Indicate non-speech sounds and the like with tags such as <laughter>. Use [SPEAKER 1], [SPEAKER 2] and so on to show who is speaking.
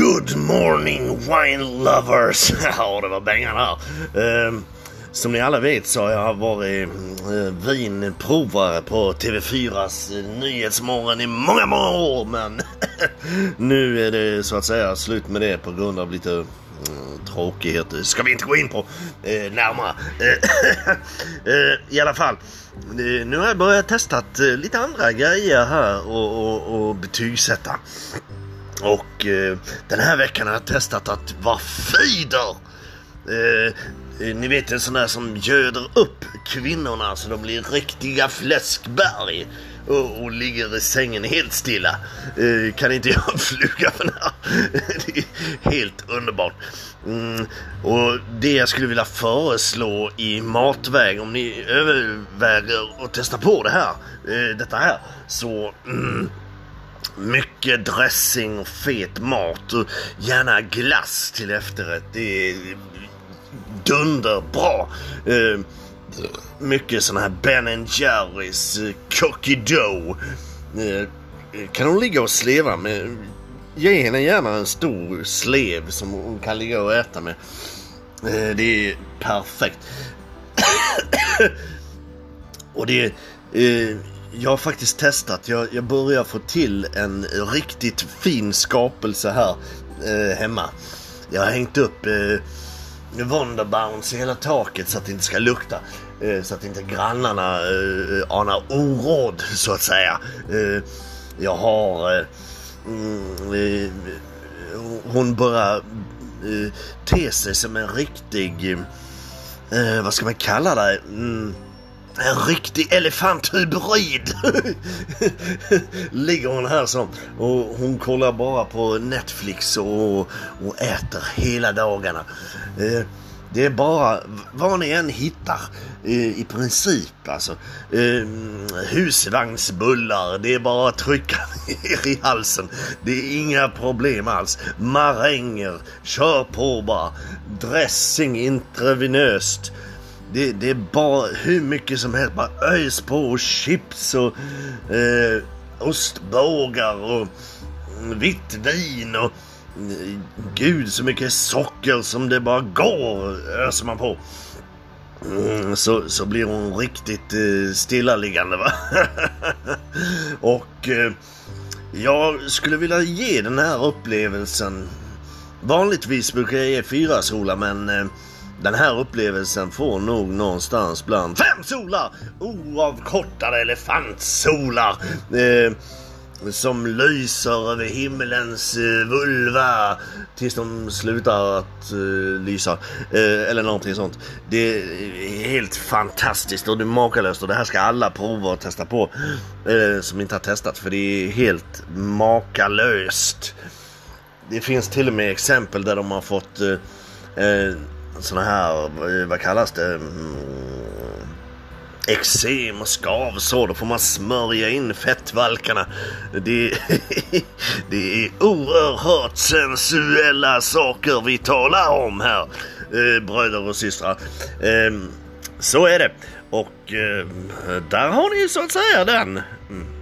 [SPEAKER 1] Good morning wine lovers! <laughs> ja, det var bängan här. Um, som ni alla vet så har jag varit uh, vinprovare på TV4s eh, Nyhetsmorgon i många, många år. Men <laughs> nu är det så att säga slut med det på grund av lite mm, tråkigheter. ska vi inte gå in på eh, närmare. <laughs> eh, I alla fall. Eh, nu har jag börjat testa eh, lite andra grejer här och, och, och betygsätta. Och eh, den här veckan har jag testat att vara feeder. Eh, eh ni vet en sån där som göder upp kvinnorna så de blir riktiga fläskberg och, och ligger i sängen helt stilla. Eh, kan inte jag <laughs> fluga för det här? <laughs> det är helt underbart. Mm, och det jag skulle vilja föreslå i matväg om ni överväger att testa på det här, eh, detta här, så mm, mycket dressing och fet mat och gärna glass till efterrätt. Det är dunderbra. Eh, mycket sådana här Ben Jerrys, eh, cookie dough. Eh, kan hon ligga och sleva med? Ge henne gärna en stor slev som hon kan ligga och äta med. Det är perfekt. <coughs> och det är jag har faktiskt testat. Jag, jag börjar få till en riktigt fin skapelse här eh, hemma. Jag har hängt upp eh, Wonderbounce i hela taket så att det inte ska lukta. Eh, så att inte grannarna eh, anar oråd <laughs> så att säga. Eh, jag har... Eh, mm, eh, hon börjar eh, te sig som en riktig... Eh, vad ska man kalla det? Mm, en riktig elefanthybrid! Ligger hon här som och hon kollar bara på Netflix och, och äter hela dagarna. Eh, det är bara vad ni än hittar eh, i princip alltså. Eh, husvagnsbullar, det är bara att trycka ner i halsen. Det är inga problem alls. Maränger, kör på bara. Dressing intravenöst. Det, det, är bara hur mycket som helst. Bara ös på och chips och eh, ostbågar och mm, vitt vin och mm, gud så mycket socker som det bara går öser man på. Mm, så, så blir hon riktigt eh, stillaliggande va. <laughs> och eh, jag skulle vilja ge den här upplevelsen. Vanligtvis brukar jag ge fyra solar men eh, den här upplevelsen får nog någonstans bland fem solar! Oavkortade elefantsolar! Eh, som lyser över himmelens eh, vulva tills de slutar att eh, lysa. Eh, eller någonting sånt. Det är helt fantastiskt och det är makalöst och det här ska alla prova och testa på. Eh, som inte har testat för det är helt makalöst. Det finns till och med exempel där de har fått eh, eh, sådana såna här, vad kallas det? Mm. Eksem och skavsår. Då får man smörja in fettvalkarna. Det, <laughs> det är oerhört sensuella saker vi talar om här, eh, bröder och systrar. Ehm, så är det. Och eh, där har ni så att säga den. Mm.